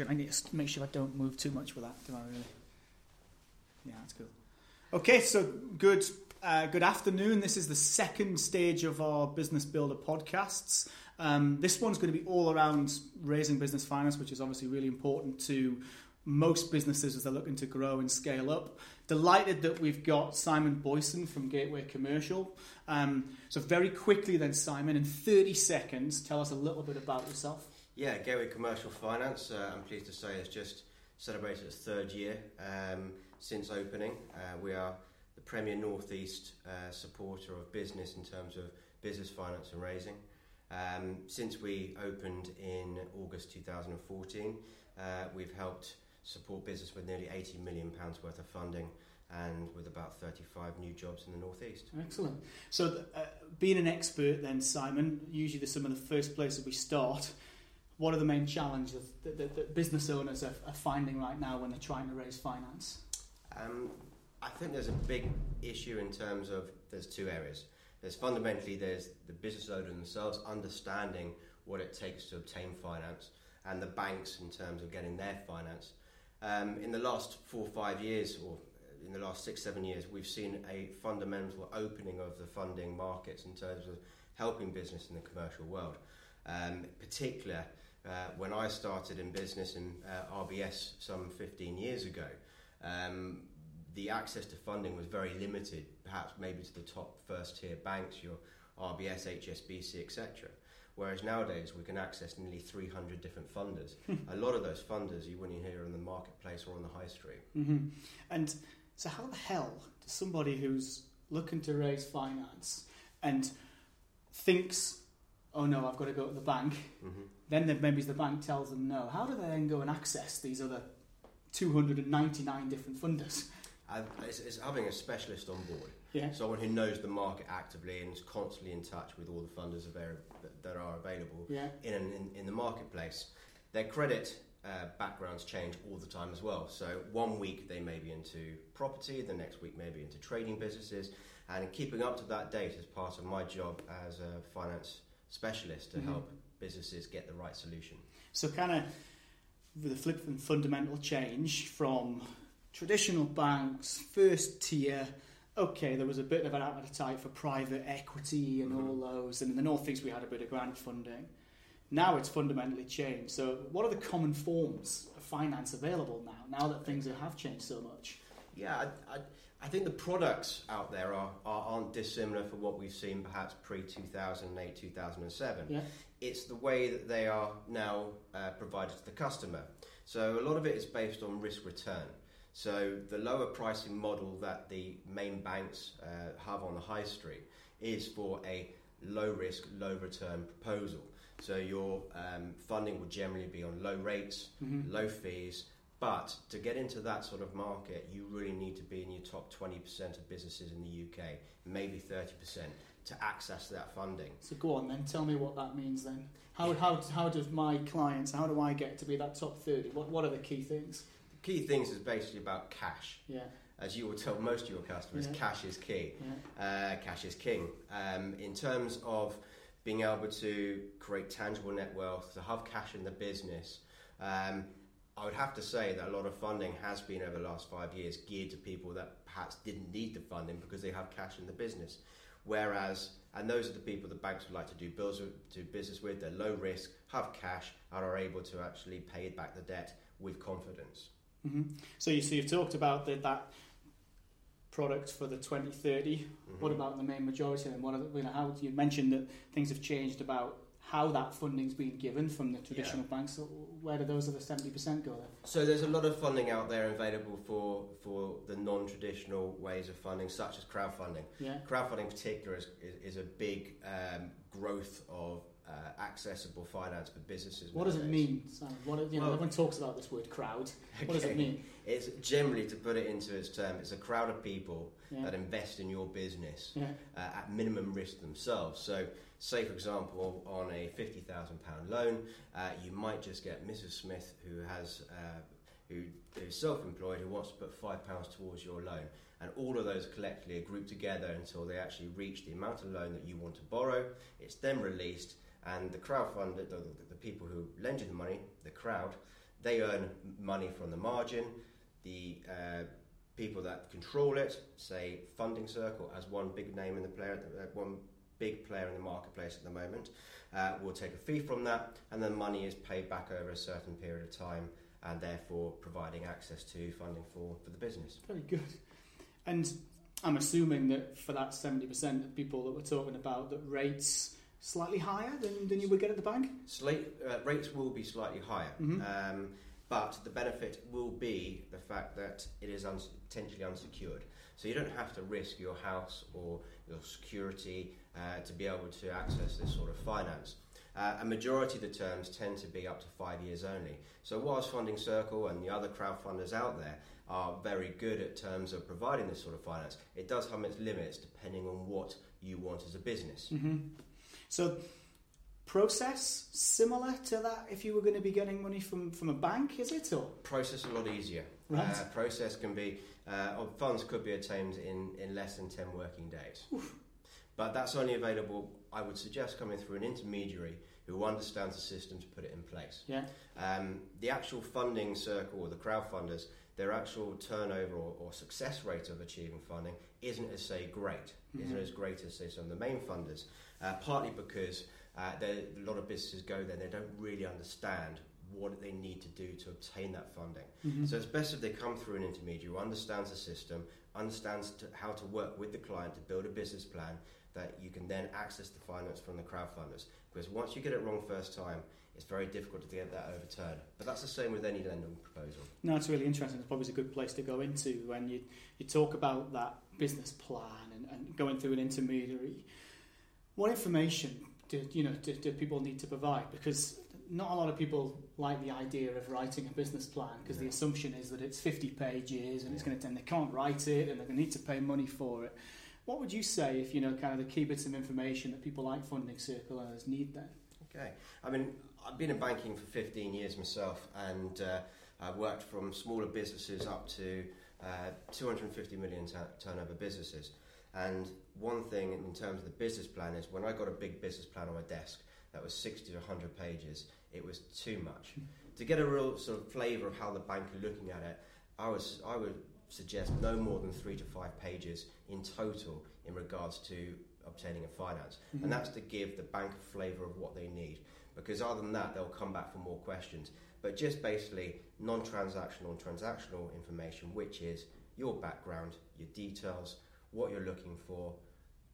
I need to make sure I don't move too much with that. Do I really? Yeah, that's cool. Okay, so good. Uh, good afternoon. This is the second stage of our Business Builder podcasts. Um, this one's going to be all around raising business finance, which is obviously really important to most businesses as they're looking to grow and scale up. Delighted that we've got Simon Boyson from Gateway Commercial. Um, so, very quickly, then, Simon, in 30 seconds, tell us a little bit about yourself. Yeah, Gateway Commercial Finance, uh, I'm pleased to say, has just celebrated its third year um, since opening. Uh, we are the premier Northeast uh, supporter of business in terms of business finance and raising. Um, since we opened in August 2014, uh, we've helped support business with nearly 80 million pounds worth of funding and with about 35 new jobs in the northeast. Excellent. So, uh, being an expert, then Simon, usually the some of the first places we start. What are the main challenges that, that, that business owners are, are, finding right now when they're trying to raise finance? Um, I think there's a big issue in terms of there's two areas. There's fundamentally there's the business owner themselves understanding what it takes to obtain finance, and the banks in terms of getting their finance. Um, in the last four or five years, or in the last six, seven years, we've seen a fundamental opening of the funding markets in terms of helping business in the commercial world. Um, in particular, uh, when I started in business in uh, RBS some 15 years ago, um, the access to funding was very limited, perhaps maybe to the top first tier banks, your RBS, HSBC, etc. Whereas nowadays we can access nearly 300 different funders. a lot of those funders you wouldn't hear in the marketplace or on the high street. Mm-hmm. And so, how the hell does somebody who's looking to raise finance and thinks, oh no, I've got to go to the bank, mm-hmm. then maybe the bank tells them no, how do they then go and access these other 299 different funders? It's, it's having a specialist on board. Yeah. Someone who knows the market actively and is constantly in touch with all the funders that are available yeah. in, in, in the marketplace. Their credit uh, backgrounds change all the time as well. So one week they may be into property, the next week maybe into trading businesses, and keeping up to that date is part of my job as a finance specialist to mm-hmm. help businesses get the right solution. So kind of the flip and fundamental change from traditional banks, first tier okay, there was a bit of an appetite for private equity and mm-hmm. all those, and in the northeast we had a bit of grant funding. Now it's fundamentally changed. So, what are the common forms of finance available now? Now that things have changed so much. Yeah, I, I, I think the products out there are, are aren't dissimilar from what we've seen perhaps pre two thousand eight, two thousand and seven. Yeah. It's the way that they are now uh, provided to the customer. So a lot of it is based on risk return. So the lower pricing model that the main banks uh, have on the high street is for a low risk, low return proposal. So your um, funding will generally be on low rates, mm-hmm. low fees. But to get into that sort of market, you really need to be in your top 20% of businesses in the UK, maybe 30%, to access that funding. So go on then, tell me what that means then. How, how, how does my clients, how do I get to be that top 30? What, what are the key things? The key things is basically about cash. Yeah. As you will tell most of your customers, yeah. cash is key. Yeah. Uh, cash is king. Um, in terms of being able to create tangible net wealth, to have cash in the business, um, I would have to say that a lot of funding has been over the last five years geared to people that perhaps didn't need the funding because they have cash in the business. Whereas, and those are the people the banks would like to do, bills, do business with, they're low risk, have cash, and are able to actually pay back the debt with confidence. Mm-hmm. So you so you've talked about the, that product for the 2030. Mm-hmm. What about the main majority? And what are the, you know, how you mentioned that things have changed about how that funding's been given from the traditional yeah. banks. So where do those other 70% go then? So there's a lot of funding out there available for, for the non-traditional ways of funding, such as crowdfunding. Yeah. Crowdfunding in particular is, is, is a big um, growth of uh, accessible finance for businesses. What nowadays. does it mean, Sam? What, you know, well, everyone talks about this word crowd. What okay. does it mean? It's generally, to put it into its term, it's a crowd of people yeah. that invest in your business yeah. uh, at minimum risk themselves. So, say for example, on a fifty thousand pound loan, uh, you might just get Mrs. Smith who has. Uh, who is self-employed who wants to put five pounds towards your loan and all of those collectively are grouped together until they actually reach the amount of loan that you want to borrow it's then released and the crowdfunder, the, the, the people who lend you the money, the crowd, They earn money from the margin. The uh, people that control it, say Funding Circle, as one big name in the player, uh, one big player in the marketplace at the moment, uh, will take a fee from that, and then money is paid back over a certain period of time, and therefore providing access to funding for, for the business. Very good. And I'm assuming that for that 70% of people that we're talking about, that rates slightly higher than, than you would get at the bank? Slate, uh, rates will be slightly higher, Mhm. um, but the benefit will be the fact that it is uns- potentially unsecured. So you don't have to risk your house or your security uh, to be able to access this sort of finance. Uh, a majority of the terms tend to be up to five years only. So whilst Funding Circle and the other crowdfunders out there are very good at terms of providing this sort of finance, it does have its limits depending on what you want as a business. hmm So, process similar to that if you were going to be getting money from, from a bank, is it? Or process a lot easier. Right. Uh, process can be, uh, funds could be attained in, in less than 10 working days. But that's only available, I would suggest, coming through an intermediary who understands the system to put it in place. yeah, Um, the actual funding circle or the crowdfunders, their actual turnover or, or success rate of achieving funding isn't as say great, isn't Mhm. as great as say some of the main funders. Uh, partly because uh, there- a lot of businesses go there, and they don't really understand what they need to do to obtain that funding. Mhm. So it's best if they come through an intermediary who understands the system, understands to, how to work with the client to build a business plan that you can then access the finance from the crowdfunders. Because once you get it wrong first time, it's very difficult to get that overturned. But that's the same with any lending proposal. No, it's really interesting. It's probably a good place to go into when you, you talk about that business plan and, and going through an intermediary. What information do you know do, do people need to provide? Because not a lot of people like the idea of writing a business plan because the assumption is that it's 50 pages and it's going to and they can't write it and they're going to need to pay money for it. What would you say if you know kind of the key bits of information that people like Funding Circle and others need then? Okay. I mean, I've been in banking for 15 years myself, and uh, I've worked from smaller businesses up to uh, 250 million t- turnover businesses. And one thing in terms of the business plan is when I got a big business plan on my desk that was 60 to 100 pages, it was too much. to get a real sort of flavour of how the bank are looking at it, I was I would suggest no more than three to five pages in total in regards to obtaining a finance, Mhm. and that's to give the bank a flavour of what they need. Because other than that, they'll come back for more questions. But just basically non-transactional and transactional information, which is your background, your details, what you're looking for.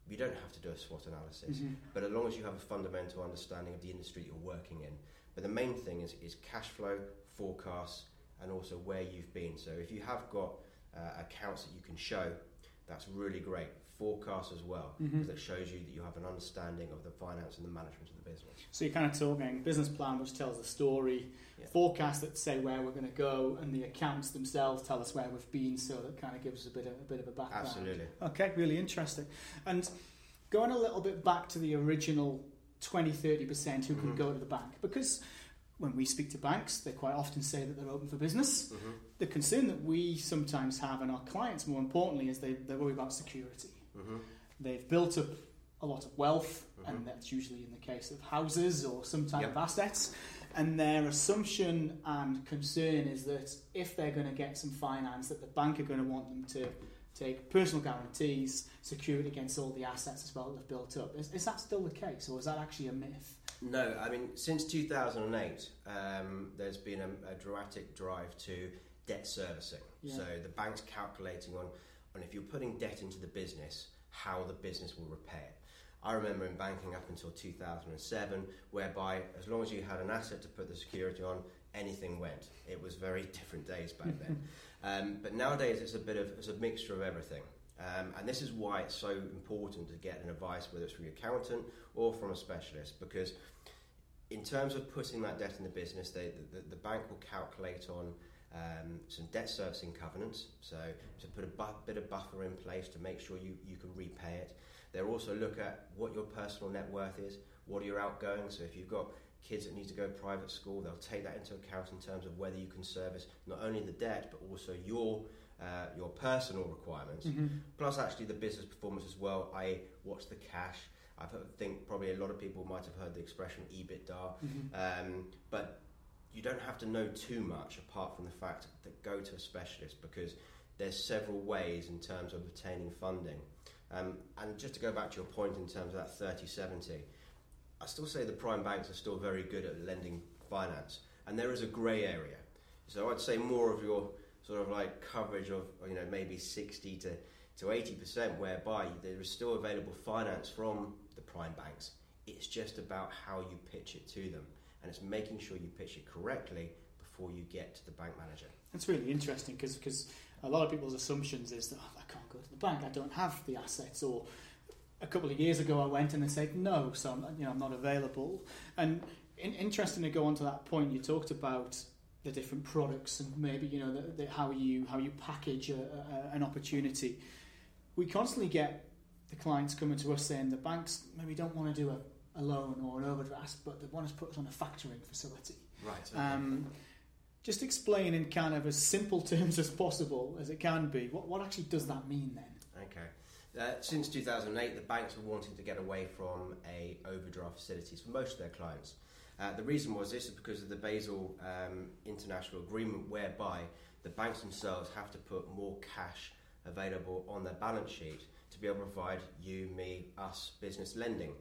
You don't have to do a SWOT analysis Mhm. but as long as you have a fundamental understanding of the industry you're working in. But the main thing is, is cash flow, forecasts, and also where you've been. So if you have got uh, accounts that you can show, that's really great. Forecasts as well, Mhm. because it shows you that you have an understanding of the finance and the management of the business. So you're kind of talking business plan, which tells the story, Yeah. forecast that say where we're going to go, and the accounts themselves tell us where we've been. So that kind of gives us a bit of a bit of a background. Absolutely. Okay, really interesting. And going a little bit back to the original 20 30% who can Mhm. go to the bank, because when we speak to banks, they quite often say that they're open for business. hmm The concern that we sometimes have, and our clients more importantly, is they, they worry about security. Hmm They've built up a lot of wealth, Mhm. and that's usually in the case of houses or some type Yep. of assets. And their assumption and concern is that if they're going to get some finance, that the bank are going to want them to take personal guarantees, secured against all the assets as well that they've built up. Is, is that still the case, or is that actually a myth? No, I mean, since 2008, um, there's been a, a dramatic drive to debt servicing. Yeah. So the bank's calculating on, on if you're putting debt into the business, how the business will repay it. I remember in banking up until 2007, whereby as long as you had an asset to put the security on, anything went. It was very different days back then. Um, but nowadays, it's a bit of it's a mixture of everything. Um, and this is why it's so important to get an advice, whether it's from your accountant or from a specialist, because in terms of putting that debt in the business, they, the, the bank will calculate on um, some debt servicing covenants, so to put a bu- bit of buffer in place to make sure you, you can repay it. They'll also look at what your personal net worth is, what are your outgoings. So if you've got kids that need to go to private school, they'll take that into account in terms of whether you can service not only the debt but also your uh, your personal requirements, plus actually the business performance as well. I what's the cash. I think probably a lot of people might have heard the expression EBITDA, Mm-hmm. um, but you don't have to know too much apart from the fact that go to a specialist because there's several ways in terms of obtaining funding. Um, and just to go back to your point in terms of that 3070, I still say the prime banks are still very good at lending finance, and there is a grey area. So I'd say more of your sort of like coverage of you know maybe 60 to to 80% whereby there is still available finance from the prime banks. It's just about how you pitch it to them, and it's making sure you pitch it correctly before you get to the bank manager. That's really interesting because a lot of people's assumptions is that oh, I can't go to the bank, I don't have the assets, or a couple of years ago I went and they said no, so I'm, you know, I'm not available. And in, interesting to go on to that point, you talked about the different products and maybe you know the, the, how you how you package a, a, an opportunity. We constantly get the clients coming to us saying the banks maybe don't want to do a, a loan or an overdraft, but they want to put us on a factoring facility. Right. Okay. Um, just explain in kind of as simple terms as possible as it can be. What what actually does that mean then? Okay. Uh, since 2008, the banks were wanting to get away from a overdraft facilities for most of their clients. Uh, the reason was this is because of the Basel um, International Agreement, whereby the banks themselves have to put more cash available on their balance sheet to be able to provide you, me, us business lending.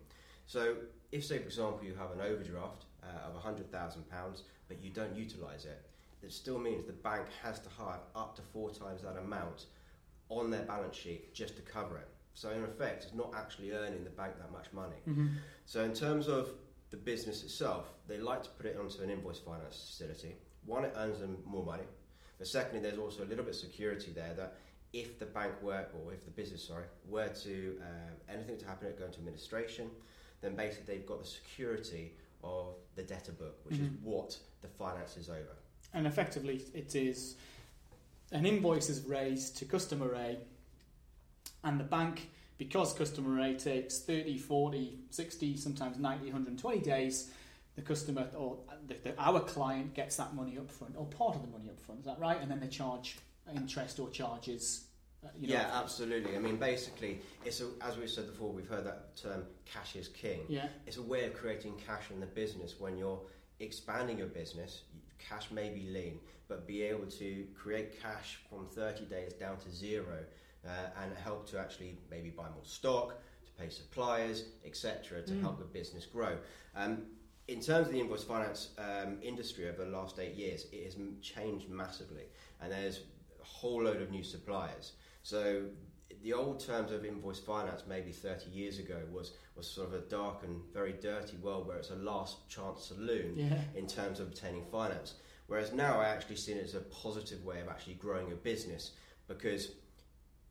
So, if say for example you have an overdraft uh, of £100,000 but you don't utilise it, it still means the bank has to have up to four times that amount on their balance sheet just to cover it. So in effect, it's not actually earning the bank that much money. Mm-hmm. So in terms of the business itself, they like to put it onto an invoice finance facility. One, it earns them more money. But secondly, there's also a little bit of security there that if the bank were, or if the business, sorry, were to uh, anything to happen, it go into administration, then basically they've got the security of the debtor book, which mm-hmm. is what the finance is over. And effectively, it is an invoice is raised to customer A, and the bank because customer A takes 30, 40, 60, sometimes 90, 120 days, the customer or the, the, our client gets that money up front or part of the money up front. Is that right? And then they charge interest or charges. You know, yeah, absolutely. I mean, basically, it's a, as we've said before. We've heard that term "cash is king." Yeah, it's a way of creating cash in the business when you're expanding your business. Cash may be lean, but be able to create cash from 30 days down to zero uh, and help to actually maybe buy more stock, to pay suppliers, etc., to mm. help the business grow. Um, in terms of the invoice finance um, industry over the last eight years, it has changed massively, and there's a whole load of new suppliers. So the old terms of invoice finance, maybe 30 years ago, was was sort of a dark and very dirty world where it's a last chance saloon yeah. in terms of obtaining finance. Whereas now I actually see it as a positive way of actually growing a business because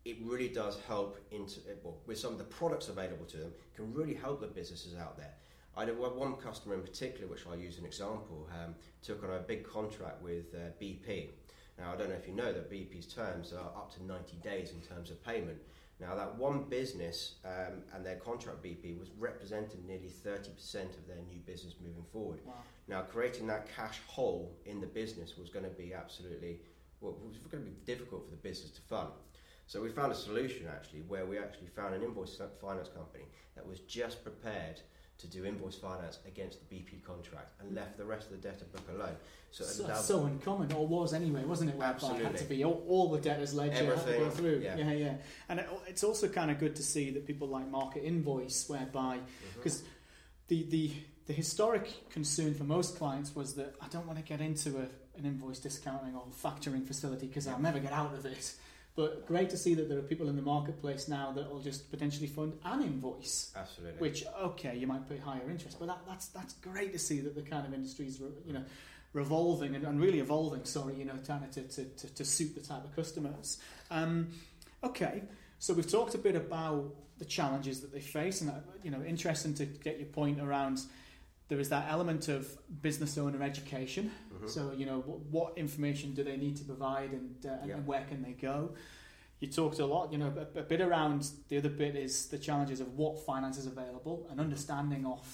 it really does help into well, with some of the products available to them can really help the businesses out there. I had one customer in particular, which I'll use an example, um, took on a big contract with uh, BP. Now, I don't know if you know that BP's terms are up to 90 days in terms of payment. Now, that one business um, and their contract BP was represented nearly 30% of their new business moving forward. Wow. Now, creating that cash hole in the business was going to be absolutely, well, it was going to be difficult for the business to fund. So we found a solution actually where we actually found an invoice finance company that was just prepared to do invoice finance against the BP contract and left the rest of the debtor book alone. So, so, so uncommon, or was anyway, wasn't it? Absolutely. It had to be all, all the debtors ledger Everything, had to go through. Yeah, yeah. yeah. And it, it's also kind of good to see that people like MarketInvoice, whereby because mm-hmm. the the the historic concern for most clients was that I don't want to get into a, an invoice discounting or factoring facility because I'll never get out of it. But great to see that there are people in the marketplace now that will just potentially fund an invoice. Absolutely. Which okay, you might pay higher interest, but that, that's that's great to see that the kind of industries you know revolving and, and really evolving. Sorry, you know, trying to, to, to, to suit the type of customers. Um, okay, so we've talked a bit about the challenges that they face, and you know, interesting to get your point around there is that element of business owner education. Mm-hmm. So, you know, what, what, information do they need to provide and, uh, and, yeah. and, where can they go? You talked a lot, you know, a, a, bit around the other bit is the challenges of what finance is available and understanding of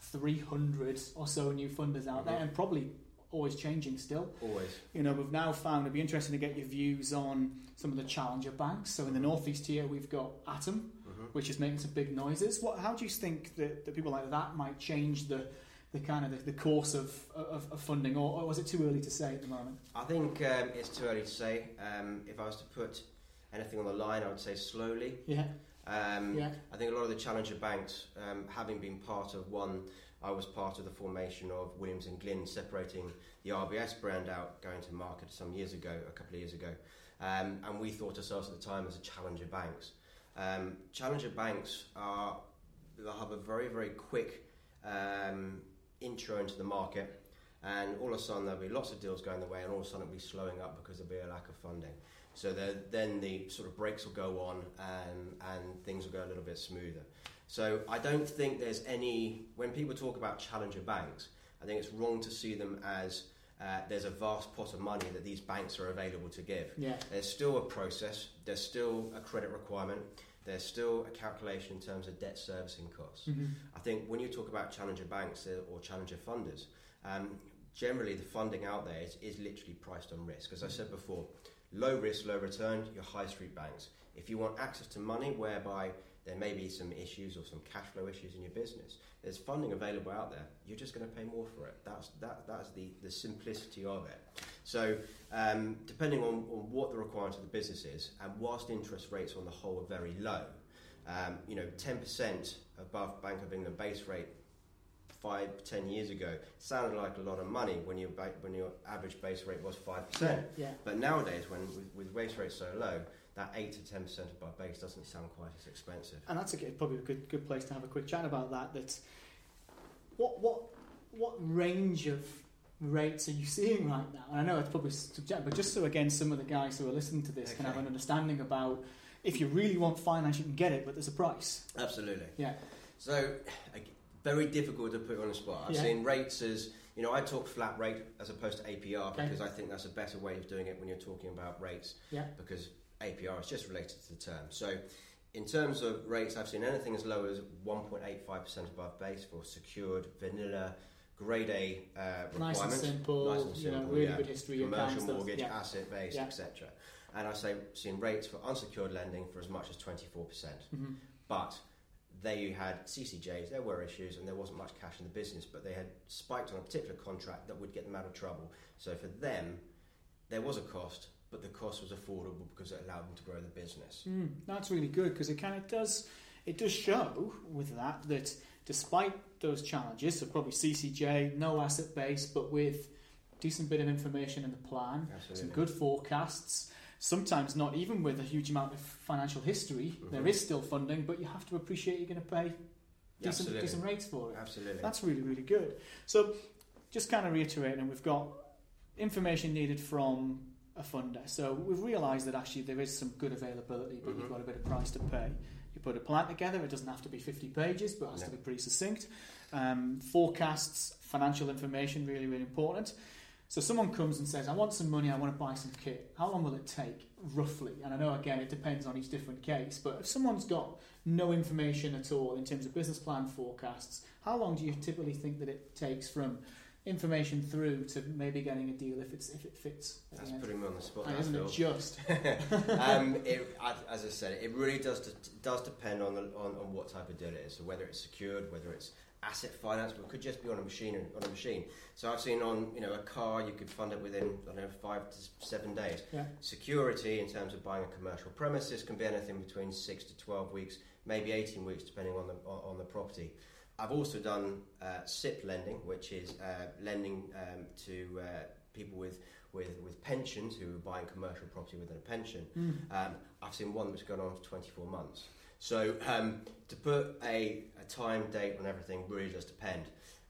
300 or so new funders out mm-hmm. there and probably always changing still. Always. You know, we've now found it'd be interesting to get your views on some of the challenger banks. So in the northeast here, we've got Atom, mm-hmm. Which is making some big noises. What? How do you think that, that people like that might change the the the kind of the, the course of, of, of funding, or, or was it too early to say at the moment? I think um, it's too early to say. Um, if I was to put anything on the line, I would say slowly. Yeah, Um, yeah, I think a lot of the challenger banks, um, having been part of one, I was part of the formation of Williams and Glyn, separating the RBS brand out, going to market some years ago, a couple of years ago, um, and we thought ourselves at the time as a challenger banks. Um, challenger banks are they'll have a very very quick um, intro into the market, and all of a sudden there'll be lots of deals going the way, and all of a sudden it'll be slowing up because there'll be a lack of funding. So then the sort of brakes will go on and, and things will go a little bit smoother. So I don't think there's any, when people talk about challenger banks, I think it's wrong to see them as uh, there's a vast pot of money that these banks are available to give. yeah, There's still a process, there's still a credit requirement, there's still a calculation in terms of debt servicing costs. hmm I think when you talk about challenger banks uh, or challenger funders, um, generally the funding out there is, is literally priced on risk. As I said before, low risk, low return, your high street banks. If you want access to money whereby there may be some issues or some cash flow issues in your business, there's funding available out there. You're just going to pay more for it. That's, that, that's the, the simplicity of it. So, um, depending on, on what the requirement of the business is, and whilst interest rates on the whole are very low, um, you know, 10% above Bank of England base rate five, ten years ago sounded like a lot of money when your ba- when your average base rate was five percent. yeah. But nowadays, when with, with base rates so low, that eight to ten percent of our base doesn't sound quite as expensive. And that's a good, probably a good good place to have a quick chat about that. That what what what range of rates are you seeing right now? And I know it's probably subjective, but just so again, some of the guys who are listening to this can have an understanding about if you really want finance, you can get it, but there's a price. Absolutely. Yeah, So, very difficult to put on the spot. I've Yeah. seen rates as you know, I talk flat rate as opposed to APR Okay. because I think that's a better way of doing it when you're talking about rates. yeah, because APR is just related to the term. So, in terms of rates, I've seen anything as low as 1.85% above base for secured, vanilla, grade A uh, nice and requirements. simple. Nice and you know, simple, really yeah. good history, Commercial mortgage, Yeah, asset base, Yeah. etc. And I say seen rates for unsecured lending for as much as 24%. hmm But they had CCJs, there were issues, and there wasn't much cash in the business, but they had spiked on a particular contract that would get them out of trouble. So for them, there was a cost, but the cost was affordable because it allowed them to grow the business. Mm, that's really good because it kind of does it does show with that that despite those challenges, so probably CCJ, no asset base, but with decent bit of information in the plan, Absolutely. some good forecasts. Sometimes not even with a huge amount of financial history, Mhm. there is still funding, but you have to appreciate you're going to pay decent, absolutely. decent rates for it. Absolutely. That's really, really good. So, just kind of reiterating, we've got information needed from a funder. So, we've realised that actually there is some good availability, but you've Mhm. got a bit of price to pay. You put a plan together, it doesn't have to be 50 pages, but it has to be pretty succinct. Um, forecasts, financial information, really, really important. So, someone comes and says, I want some money, I want to buy some kit. How long will it take, roughly? And I know, again, it depends on each different case, but if someone's got no information at all in terms of business plan forecasts, how long do you typically think that it takes from information through to maybe getting a deal if it's if it fits? That's putting me on the spot. And now, isn't it just? um, it, as- I said, it really does does depend on, the, on on what type of deal it is. So whether it's secured, whether it's asset finance, but it could just be on a machine on a machine. So I've seen on you know a car you could fund it within I don't know five to seven days. Yeah. Security in terms of buying a commercial premises can be anything between six to twelve weeks, maybe eighteen weeks depending on the on the property. I've also done uh, SIPP lending, which is uh, lending um, to uh, people with, with, with pensions who are buying commercial property within a pension. Mm. Um, I've seen one that's gone on for 24 months. So um, to put a, a time, date on everything really does depend.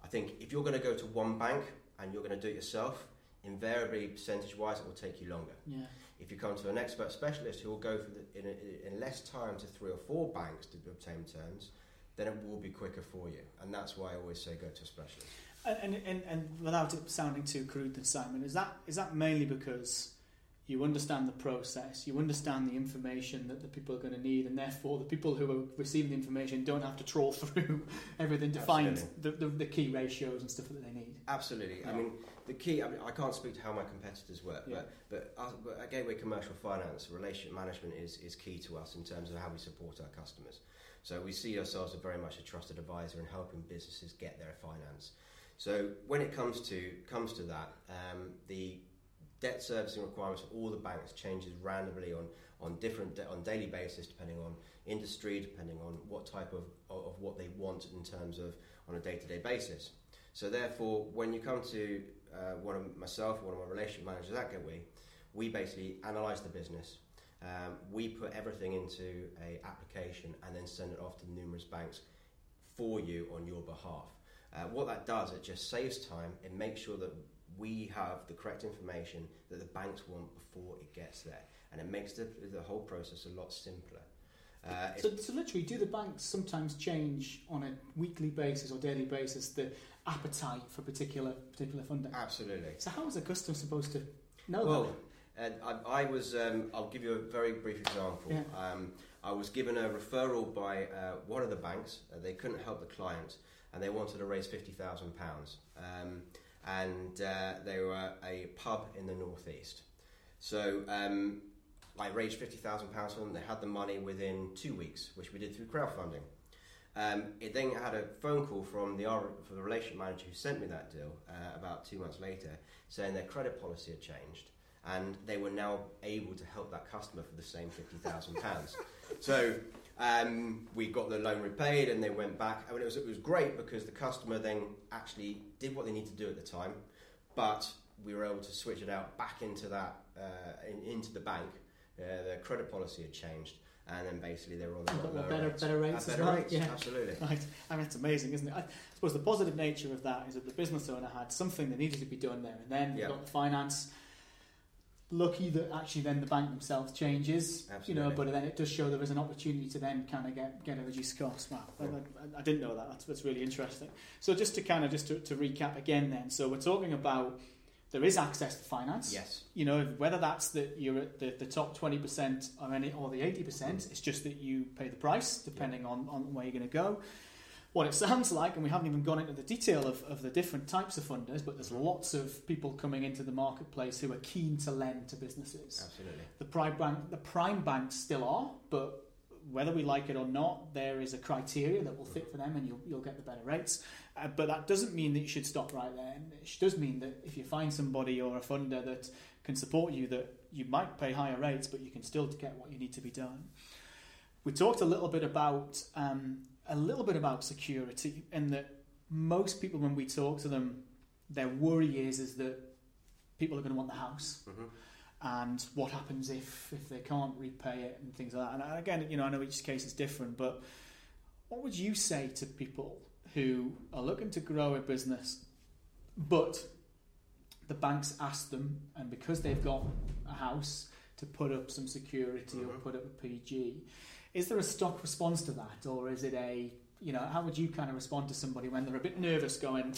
I think if you're going to go to one bank and you're going to do it yourself, invariably percentage-wise it will take you longer. Yeah. If you come to an expert specialist who will go for the, in, a, in less time to three or four banks to obtain terms, then it will be quicker for you. And that's why I always say go to a specialist. And, and, and without it sounding too crude, then Simon, is that is that mainly because you understand the process, you understand the information that the people are going to need, and therefore the people who are receiving the information don't have to trawl through everything to find the, the, the key ratios and stuff that they need. Absolutely. I mean, the key. I, mean, I can't speak to how my competitors work, Yeah. but but, us, but at Gateway Commercial Finance, relationship management is is key to us in terms of how we support our customers. So we see ourselves as very much a trusted advisor in helping businesses get their finance. So when it comes to comes to that, um, the debt servicing requirements of all the banks changes randomly on on different de- on daily basis depending on industry, depending on what type of of what they want in terms of on a day to day basis. So therefore, when you come to uh, one of myself, one of my relationship managers at Gateway, we basically analyse the business. Um, we put everything into a application and then send it off to numerous banks for you on your behalf. Uh, what that does, it just saves time. and makes sure that we have the correct information that the banks want before it gets there, and it makes the, the whole process a lot simpler. Uh, so, so literally, do the banks sometimes change on a weekly basis or daily basis the appetite for particular particular funding? Absolutely. So how is a customer supposed to know well, that? I, I, was. Um, I'll give you a very brief example. Yeah. Um, I was given a referral by uh, one of the banks. Uh, they couldn't help the client, and they wanted to raise fifty thousand um, pounds. And uh, they were a pub in the northeast. So um, I raised fifty thousand pounds for them. They had the money within two weeks, which we did through crowdfunding. Um, it then had a phone call from the, from the relationship manager who sent me that deal uh, about two months later, saying their credit policy had changed and they were now able to help that customer for the same fifty thousand pounds. so um, we got the loan repaid, and they went back. I mean, it was it was great because the customer then actually did what they needed to do at the time, but we were able to switch it out back into that uh, in, into the bank. Uh, the credit policy had changed, and then basically they were on the better, rates. better rates. better well. rates, yeah. absolutely. Right. I mean, it's amazing, isn't it? I suppose the positive nature of that is that the business owner had something that needed to be done there, and then yep. got the finance lucky that actually then the bank themselves changes, Absolutely. you know, but then it does show there is an opportunity to then kind of get, get a reduced cost. Wow, yeah. I, I, didn't know that. That's, that's really interesting. So just to kind of just to, to recap again then, so we're talking about there is access to finance. Yes. You know, whether that's that you're at the, the top 20% or, any, or the 80%, mm. it's just that you pay the price depending yeah. on, on where you're going to go what it sounds like, and we haven't even gone into the detail of, of the different types of funders, but there's lots of people coming into the marketplace who are keen to lend to businesses. Absolutely. The prime bank, the prime banks still are, but whether we like it or not, there is a criteria that will fit for them, and you'll, you'll get the better rates. Uh, but that doesn't mean that you should stop right there. It does mean that if you find somebody or a funder that can support you, that you might pay higher rates, but you can still get what you need to be done. We talked a little bit about um, a little bit about security and that most people when we talk to them their worry is is that people are going to want the house mm-hmm. and what happens if if they can't repay it and things like that and again you know I know each case is different but what would you say to people who are looking to grow a business but the banks ask them and because they've got a house to put up some security mm-hmm. or put up a PG is there a stock response to that, or is it a you know how would you kind of respond to somebody when they're a bit nervous, going,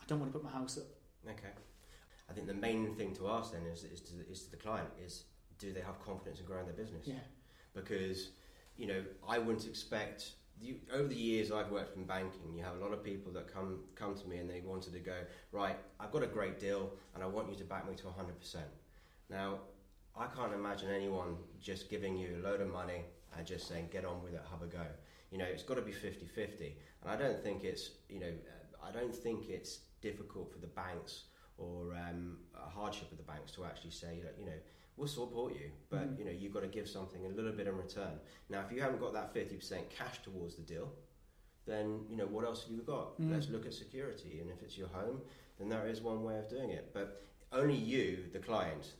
I don't want to put my house up? Okay, I think the main thing to ask then is is to, is to the client is do they have confidence in growing their business? Yeah, because you know I wouldn't expect. You, over the years I've worked in banking, you have a lot of people that come come to me and they wanted to go right. I've got a great deal and I want you to back me to 100%. Now I can't imagine anyone just giving you a load of money and just saying get on with it, have a go. You know, it's got to be 50-50. And I don't think it's, you know, I don't think it's difficult for the banks or um, a hardship of the banks to actually say, you know, we'll support you, but mm-hmm. you know, you've got to give something a little bit in return. Now, if you haven't got that 50% cash towards the deal, then you know what else have you got? Mm. Let's look at security, and if it's your home, then there is one way of doing it. But only you, the client,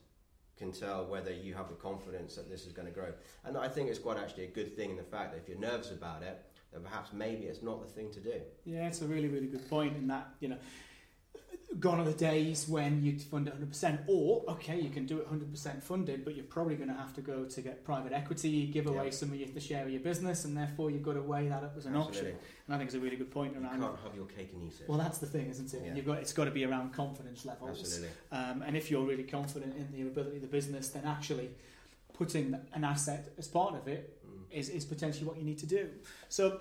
can tell whether you have the confidence that this is going to grow. And I think it's quite actually a good thing in the fact that if you're nervous about it, then perhaps maybe it's not the thing to do. Yeah, it's a really, really good point in that, you know, gone are the days when you'd fund it 100%, or okay, you can do it 100% funded, but you're probably going to have to go to get private equity, give away yeah. some of your, the share of your business, and therefore you've got to weigh that up as an Absolutely. option. And I think it's a really good point you around. You can't have your cake and eat it. Well, that's the thing, isn't it? Yeah. You've got it's got to be around confidence levels. Absolutely. Um, and if you're really confident in the ability of the business, then actually putting an asset as part of it mm. is, is potentially what you need to do. So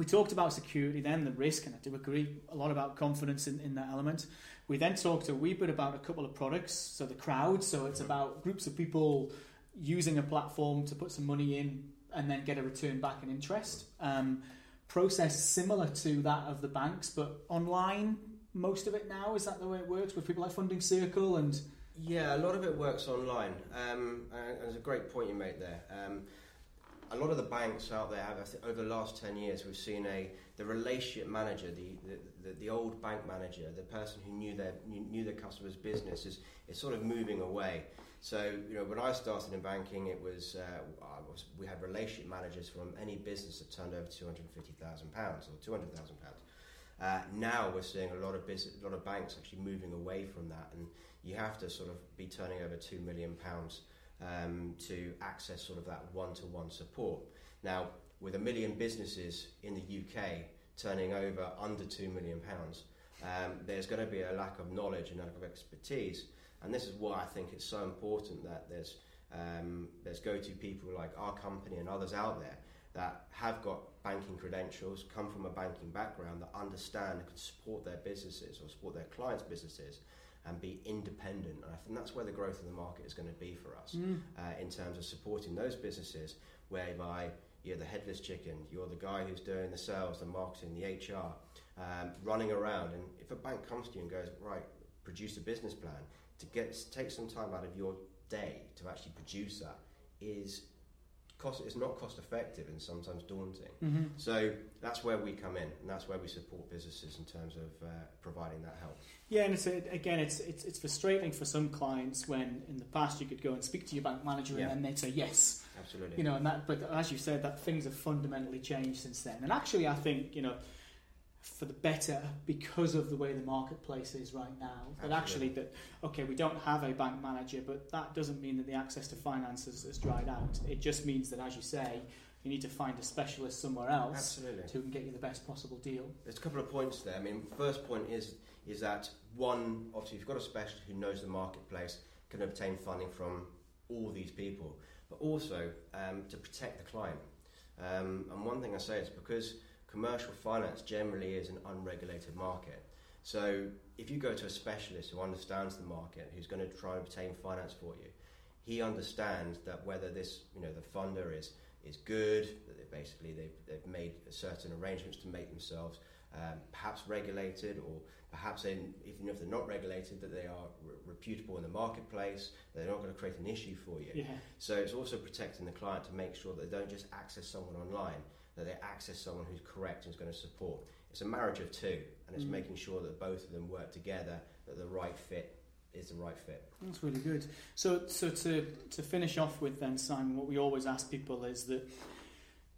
we talked about security then, the risk, and I do agree a lot about confidence in, in that element. We then talked a wee bit about a couple of products, so the crowd, so it's about groups of people using a platform to put some money in and then get a return back in interest. Um, process similar to that of the banks, but online, most of it now? Is that the way it works with people like Funding Circle and? Yeah, a lot of it works online. Um, and there's a great point you made there. Um, a lot of the banks out there have, over the last 10 years, we've seen a the relationship manager, the, the, the, the old bank manager, the person who knew their, knew, their customer's business is, is sort of moving away. So, you know, when I started in banking, it was, uh, was we had relationship managers from any business that turned over £250,000 or £200,000. Uh, now we're seeing a lot of business, a lot of banks actually moving away from that, and you have to sort of be turning over two million pounds um, to access sort of that one-to-one support. Now, with a million businesses in the UK turning over under two million pounds, um, there's going to be a lack of knowledge and a lack of expertise, and this is why I think it's so important that there's um, there's go-to people like our company and others out there that have got banking credentials, come from a banking background, that understand and can support their businesses or support their clients' businesses and be independent. And I think that's where the growth of the market is going to be for us mm. uh, in terms of supporting those businesses whereby you're the headless chicken, you're the guy who's doing the sales, the marketing, the HR, um, running around. And if a bank comes to you and goes, right, produce a business plan, to get take some time out of your day to actually produce that is cost it's not cost effective and sometimes daunting. Mm-hmm. So that's where we come in, and that's where we support businesses in terms of uh, providing that help. Yeah, and it's a, again, it's, it's it's frustrating for some clients when in the past you could go and speak to your bank manager yeah. and then they'd say yes, absolutely. You know, and that, but as you said, that things have fundamentally changed since then. And actually, I think you know for the better because of the way the marketplace is right now. But actually, that okay, we don't have a bank manager, but that doesn't mean that the access to finance has, has dried out. It just means that, as you say, you need to find a specialist somewhere else Absolutely. who can get you the best possible deal. There's a couple of points there. I mean, first point is is that one, obviously, if you've got a specialist who knows the marketplace, can obtain funding from all these people, but also um, to protect the client. Um, and one thing I say is because commercial finance generally is an unregulated market. So if you go to a specialist who understands the market, who's going to try and obtain finance for you, he understands that whether this, you know, the funder is is good, that they basically they've, they've made certain arrangements to make themselves um, perhaps regulated, or perhaps they, even if they're not regulated, that they are re- reputable in the marketplace, they're not going to create an issue for you. Yeah. So it's also protecting the client to make sure that they don't just access someone online, that they access someone who's correct and is going to support. It's a marriage of two, and it's mm. making sure that both of them work together, that the right fit is the right fit. That's really good. So, so to to finish off with then, Simon, what we always ask people is that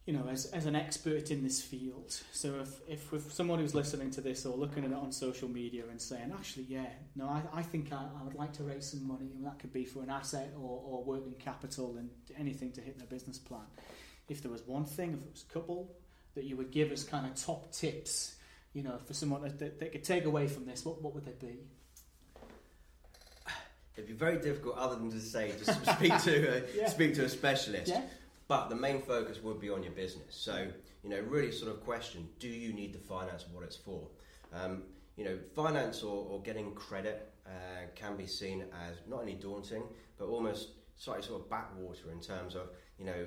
you know, as, as an expert in this field. So if, if, if someone who's listening to this or looking at it on social media and saying, actually, yeah, no, I, I think I, I would like to raise some money, and that could be for an asset or, or working capital and anything to hit their business plan. If there was one thing, if it was a couple, that you would give as kind of top tips, you know, for someone that, that, that could take away from this, what, what would they be? It'd be very difficult, other than to say, just speak to a, yeah. speak to a specialist. Yeah. But the main focus would be on your business. So, you know, really sort of question do you need the finance what it's for? Um, you know, finance or, or getting credit uh, can be seen as not only daunting, but almost slightly sort of backwater in terms of, you know,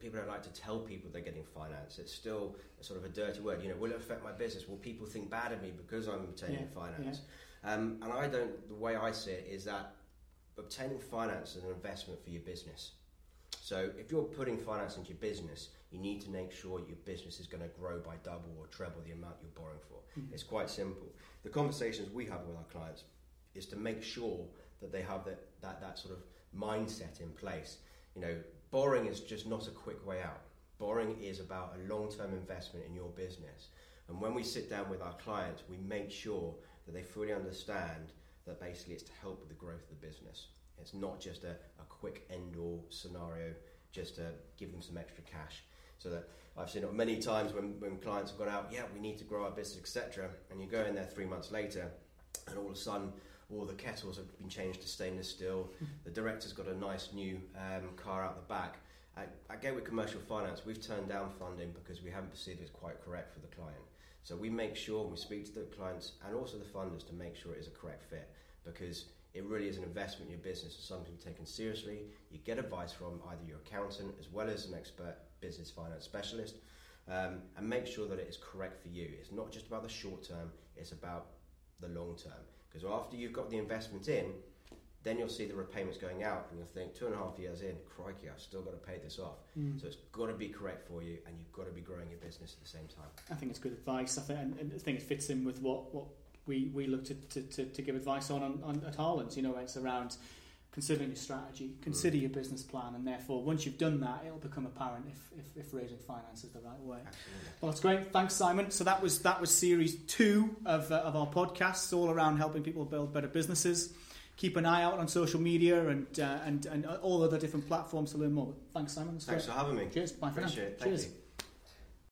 people don't like to tell people they're getting finance. It's still sort of a dirty word. You know, will it affect my business? Will people think bad of me because I'm obtaining yeah, finance? Yeah. Um, and I don't. The way I see it is that obtaining finance is an investment for your business. So if you're putting finance into your business, you need to make sure your business is going to grow by double or treble the amount you're borrowing for. Mm-hmm. It's quite simple. The conversations we have with our clients is to make sure that they have that, that, that sort of mindset in place. You know, borrowing is just not a quick way out. Borrowing is about a long term investment in your business. And when we sit down with our clients, we make sure that they fully understand that basically it's to help with the growth of the business. It's not just a, a quick end all scenario just to give them some extra cash. So that I've seen it many times when, when clients have gone out, yeah, we need to grow our business, etc. And you go in there three months later, and all of a sudden, all the kettles have been changed to stainless steel. the director's got a nice new um, car out the back. At, at Gateway Commercial Finance, we've turned down funding because we haven't perceived it's quite correct for the client. So we make sure we speak to the clients and also the funders to make sure it is a correct fit because it really is an investment in your business. It's something to be taken seriously. You get advice from either your accountant as well as an expert business finance specialist, um, and make sure that it is correct for you. It's not just about the short term. It's about the long term. Because after you've got the investment in, then you'll see the repayments going out, and you'll think two and a half years in, crikey, I've still got to pay this off. Mm. So it's got to be correct for you, and you've got to be growing your business at the same time. I think it's good advice. I think, and, and I think it fits in with what, what we, we look to, to, to, to give advice on, on, on at Harlands. You know, it's around considering your strategy, consider your business plan, and therefore once you've done that, it'll become apparent if, if, if raising finance is the right way. Absolutely. Well, that's great. Thanks, Simon. So that was that was series two of, uh, of our podcasts, all around helping people build better businesses. Keep an eye out on social media and uh, and and all other different platforms to learn more. Thanks, Simon. That's Thanks great. for having me. Cheers. Bye for now. It. Thank Cheers. you.